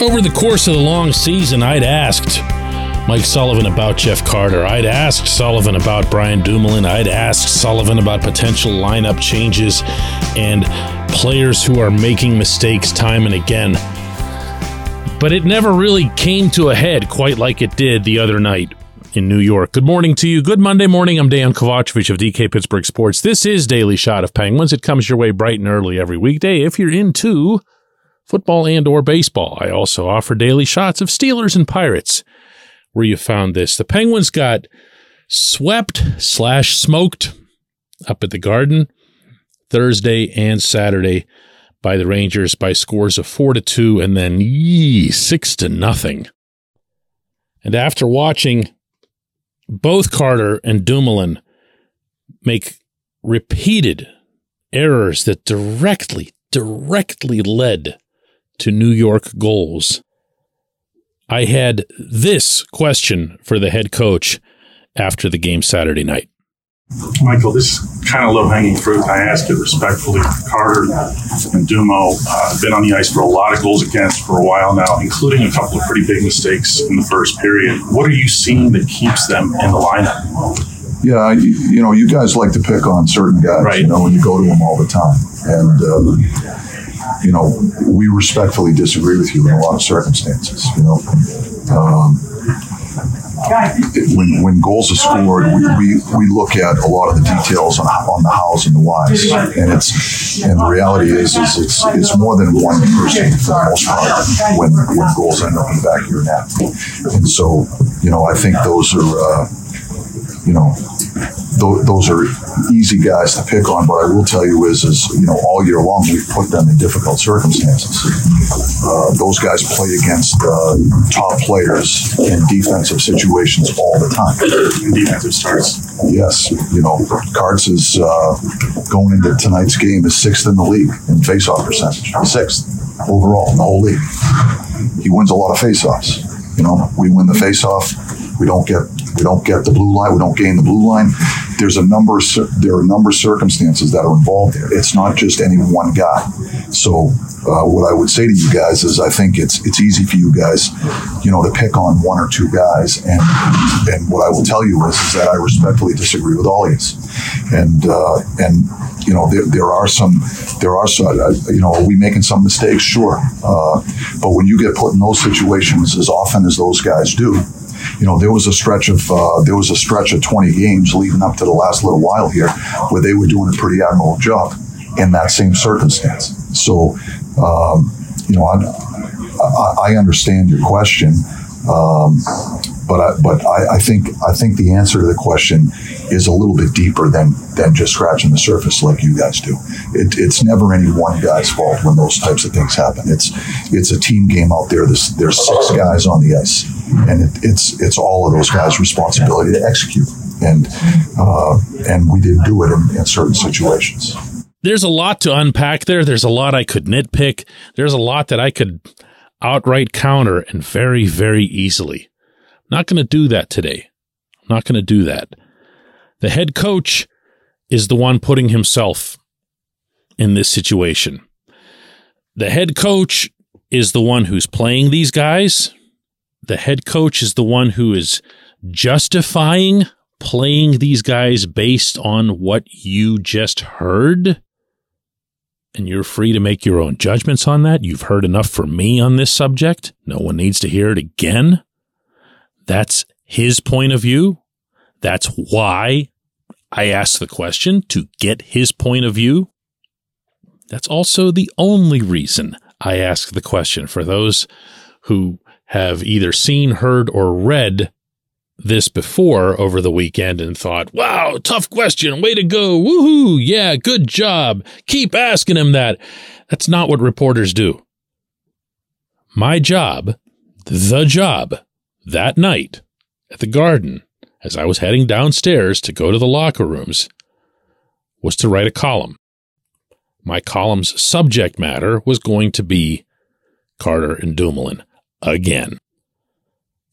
Over the course of the long season, I'd asked Mike Sullivan about Jeff Carter. I'd asked Sullivan about Brian Dumoulin. I'd asked Sullivan about potential lineup changes and players who are making mistakes time and again. But it never really came to a head quite like it did the other night in New York. Good morning to you. Good Monday morning. I'm Dejan Kovacevic of DK Pittsburgh Sports. This is Daily Shot of Penguins. It comes your way bright and early every weekday if you're into football and or baseball. I also offer daily shots of Steelers and Pirates where you found this. The Penguins got swept slash smoked up at the Garden Thursday and Saturday by the Rangers by scores of four to two and then yee, six to nothing. And after watching both Carter and Dumoulin make repeated errors that directly, directly led to New York goals. I had this question for the head coach after the game Saturday night. Michael, this is kind of low hanging fruit. I ask it respectfully. Carter and Dumo uh, have been on the ice for a lot of goals against for a while now, including a couple of pretty big mistakes in the first period. What are you seeing that keeps them in the lineup? Yeah, you, you know, you guys like to pick on certain guys, Right. you know, when you go to them all the time. And, um, you know, we respectfully disagree with you in a lot of circumstances, you know. Um, when, when goals are scored, we, we, we look at a lot of the details on, on the hows and the whys, and it's and the reality is is it's it's more than one person for the most part when when goals end up in the back of your net, and so you know I think those are uh, you know th- those are easy guys to pick on. But I will tell you is, is you know, all year long we've put them in difficult circumstances. Uh, those guys play against uh, top players in defensive situations all the time. In defensive starts. Yes, you know, Cards is uh, going into tonight's game is sixth in the league in faceoff percentage, sixth overall in the whole league. He wins a lot of faceoffs. You know, we win the faceoff. We don't get we don't get the blue line. We don't gain the blue line. There's a number of there are a number of circumstances that are involved there. It's not just any one guy. So uh, what I would say to you guys is I think it's it's easy for you guys, you know, to pick on one or two guys. And and what I will tell you is, is that I respectfully disagree with all of you. And uh, and you know there, there are some there are some uh, you know are we making some mistakes? Sure. Uh, but when you get put in those situations as often as those guys do, you know, there was a stretch of uh, there was a stretch of 20 games leading up to the last little while here where they were doing a pretty admirable job in that same circumstance. So, um, you know, I, I, I understand your question, um, but I, but I, I think I think the answer to the question is a little bit deeper than than just scratching the surface like you guys do. It, it's never any one guy's fault when those types of things happen. It's it's a team game out there. There's there's six guys on the ice, and it, it's it's all of those guys' responsibility to execute. And uh, and we didn't do it in, in certain situations. There's a lot to unpack there. There's a lot I could nitpick. There's a lot that I could outright counter and very, very easily. Not going to do that today. I'm not going to do that. The head coach is the one putting himself in this situation. The head coach is the one who's playing these guys. The head coach is the one who is justifying playing these guys based on what you just heard. and you're free to make your own judgments on that. You've heard enough from me on this subject. No one needs to hear it again. That's his point of view. That's why I asked the question to get his point of view. That's also the only reason I ask the question for those who have either seen, heard, or read this before over the weekend and thought, wow, tough question. Way to go. Woohoo. Yeah, good job. Keep asking him that. That's not what reporters do. My job, the job, that night at the garden, as I was heading downstairs to go to the locker rooms, was to write a column. My column's subject matter was going to be Carter and Dumoulin again.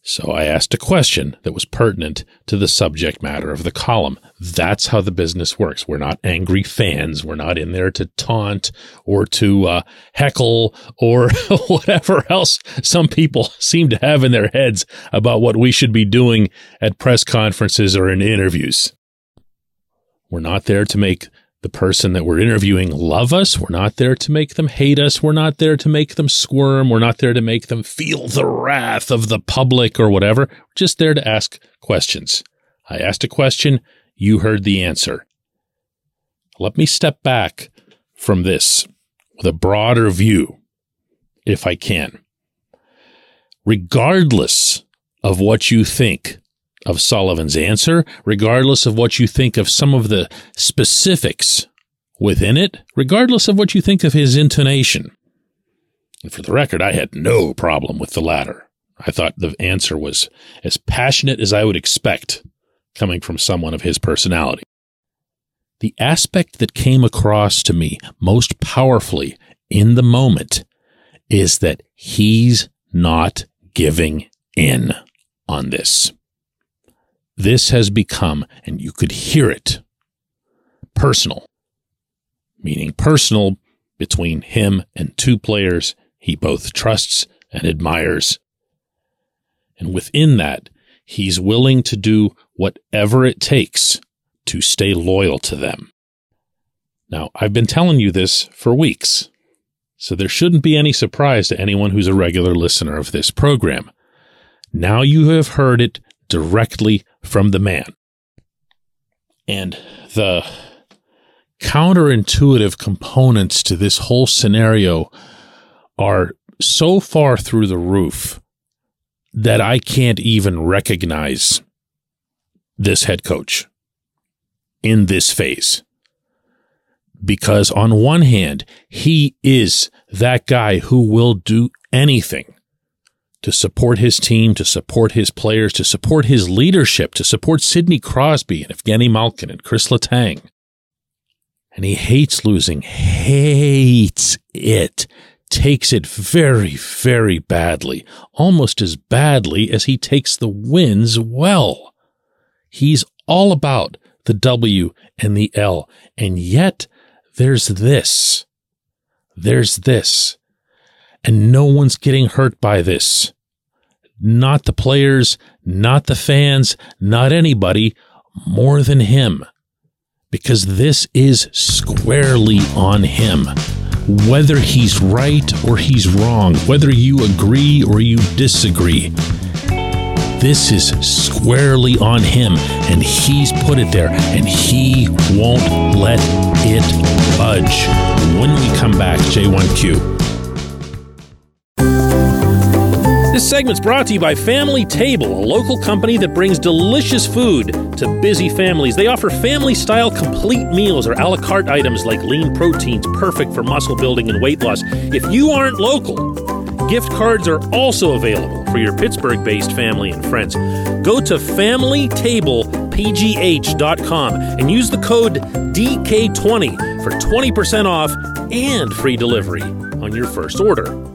So I asked a question that was pertinent to the subject matter of the column. That's how the business works. We're not angry fans. We're not in there to taunt or to uh, heckle or whatever else some people seem to have in their heads about what we should be doing at press conferences or in interviews. We're not there to make the person that we're interviewing love us. We're not there to make them hate us. We're not there to make them squirm. We're not there to make them feel the wrath of the public or whatever. We're just there to ask questions. I asked a question. You heard the answer. Let me step back from this with a broader view, if I can. Regardless of what you think of Sullivan's answer, regardless of what you think of some of the specifics within it, regardless of what you think of his intonation. And for the record, I had no problem with the latter. I thought the answer was as passionate as I would expect coming from someone of his personality. The aspect that came across to me most powerfully in the moment is that he's not giving in on this. This has become, and you could hear it, personal, meaning personal between him and two players he both trusts and admires. And within that, he's willing to do whatever it takes to stay loyal to them. Now, I've been telling you this for weeks, so there shouldn't be any surprise to anyone who's a regular listener of this program. Now you have heard it directly from the man. And the counterintuitive components to this whole scenario are so far through the roof that I can't even recognize this head coach in this phase. Because on one hand, he is that guy who will do anything to support his team, to support his players, to support his leadership, to support Sidney Crosby and Evgeny Malkin and Chris Letang. And he hates losing, hates it, takes it very, very badly, almost as badly as he takes the wins well. He's all about the W and the L. And yet there's this. There's this. And no one's getting hurt by this not the players, not the fans, not anybody more than him. Because this is squarely on him. Whether he's right or he's wrong, whether you agree or you disagree, this is squarely on him, and he's put it there, and he won't let it budge. When we come back, J1Q. This segment's brought to you by Family Table, a local company that brings delicious food to busy families. They offer family style complete meals or a la carte items like lean proteins, perfect for muscle building and weight loss. If you aren't local, gift cards are also available for your Pittsburgh based family and friends. Go to FamilyTablePGH.com and use the code DK20 for 20% off and free delivery on your first order.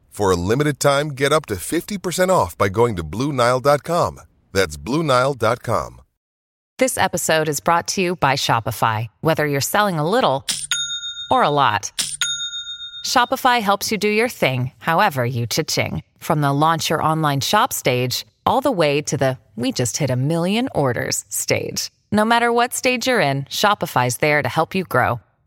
For a limited time, get up to 50% off by going to BlueNile.com. That's BlueNile.com. This episode is brought to you by Shopify. Whether you're selling a little or a lot, Shopify helps you do your thing, however you cha-ching. From the launch your online shop stage, all the way to the we just hit a million orders stage. No matter what stage you're in, Shopify's there to help you grow.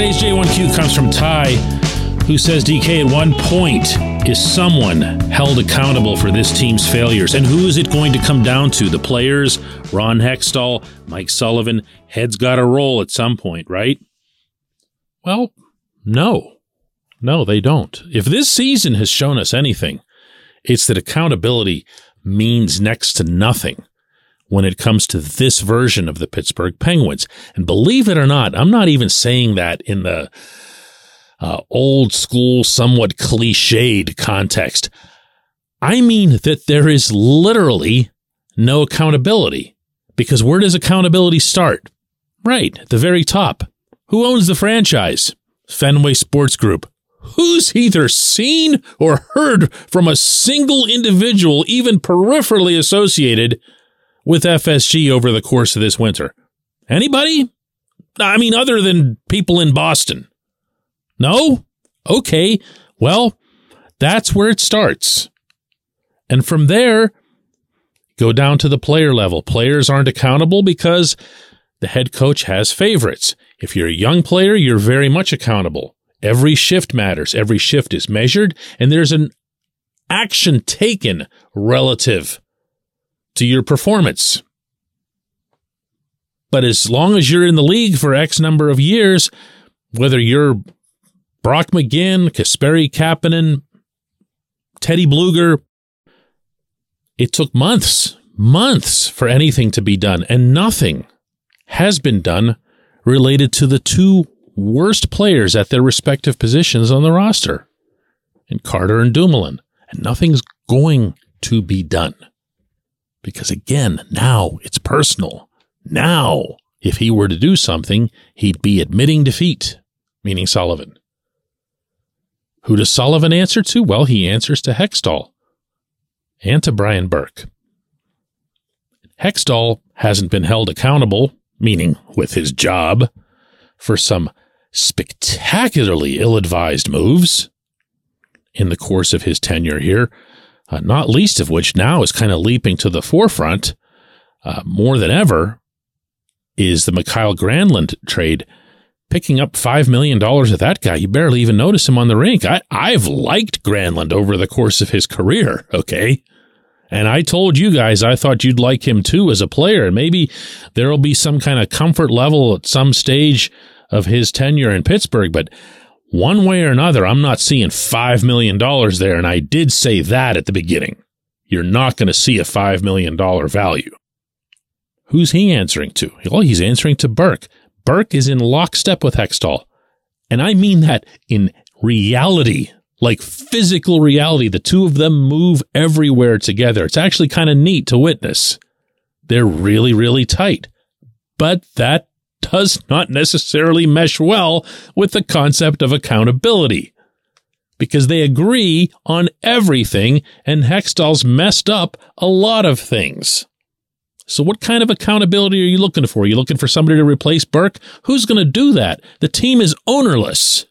Today's J1Q comes from Ty, who says DK at one point is someone held accountable for this team's failures. And who is it going to come down to? The players, Ron Hextall, Mike Sullivan, heads got to roll at some point, right? Well, no. No, they don't. If this season has shown us anything, it's that accountability means next to nothing when it comes to this version of the Pittsburgh Penguins. And believe it or not, I'm not even saying that in the uh, old school, somewhat cliched context. I mean that there is literally no accountability. Because where does accountability start? Right, at the very top. Who owns the franchise? Fenway Sports Group. Who's either seen or heard from a single individual, even peripherally associated with FSG over the course of this winter? Anybody? I mean, other than people in Boston. No? Okay. Well, that's where it starts. And from there, go down to the player level. Players aren't accountable because the head coach has favorites. If you're a young player, you're very much accountable. Every shift matters. Every shift is measured, and there's an action taken relative to your performance. But as long as you're in the league for X number of years, whether you're Brock McGinn, Kasperi Kapanen, Teddy Blueger, it took months, months for anything to be done, and nothing has been done related to the two worst players at their respective positions on the roster and Carter and Dumoulin. And nothing's going to be done. Because again, now it's personal. Now, if he were to do something, he'd be admitting defeat, meaning Sullivan. Who does Sullivan answer to? Well, he answers to Hextall and to Brian Burke. Hextall hasn't been held accountable, meaning with his job, for some spectacularly ill advised moves in the course of his tenure here, uh, not least of which now is kind of leaping to the forefront uh, more than ever, is the Mikael Granlund trade. Picking up $5 million of that guy, you barely even notice him on the rink. I, I've liked Granlund over the course of his career, okay? And I told you guys I thought you'd like him too as a player. Maybe there'll be some kind of comfort level at some stage of his tenure in Pittsburgh, but one way or another, I'm not seeing $5 million there. And I did say that at the beginning. You're not going to see a $5 million value. Who's he answering to? Well, he's answering to Burke. Burke is in lockstep with Hextall. And I mean that in reality, like physical reality. The two of them move everywhere together. It's actually kind of neat to witness. They're really, really tight. But that does not necessarily mesh well with the concept of accountability because they agree on everything and Hextall's messed up a lot of things. So, what kind of accountability are you looking for? Are you looking for somebody to replace Burke? Who's going to do that? The team is ownerless.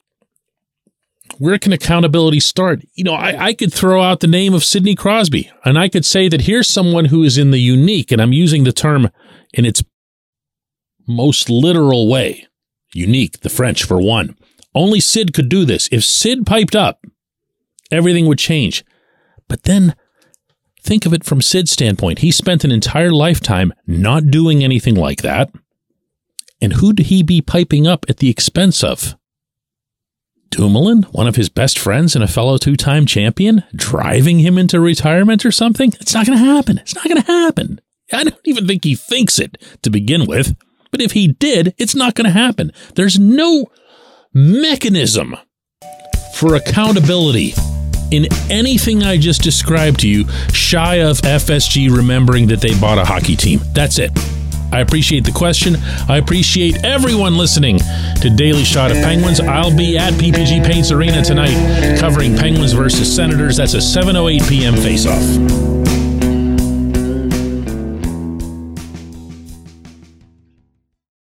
Where can accountability start? You know, I, I could throw out the name of Sidney Crosby and I could say that here's someone who is in the unique, and I'm using the term in its most literal way. Unique, the French for one. Only Sid could do this. If Sid piped up, everything would change. But then think of it from Sid's standpoint. He spent an entire lifetime not doing anything like that. And who'd he be piping up at the expense of? Dumoulin, one of his best friends and a fellow two time champion, driving him into retirement or something? It's not going to happen. It's not going to happen. I don't even think he thinks it to begin with. But if he did, it's not going to happen. There's no mechanism for accountability in anything I just described to you, shy of FSG remembering that they bought a hockey team. That's it. I appreciate the question. I appreciate everyone listening to Daily Shot of Penguins. I'll be at PPG Paints Arena tonight covering Penguins versus Senators. That's a 7:08 p.m. face-off.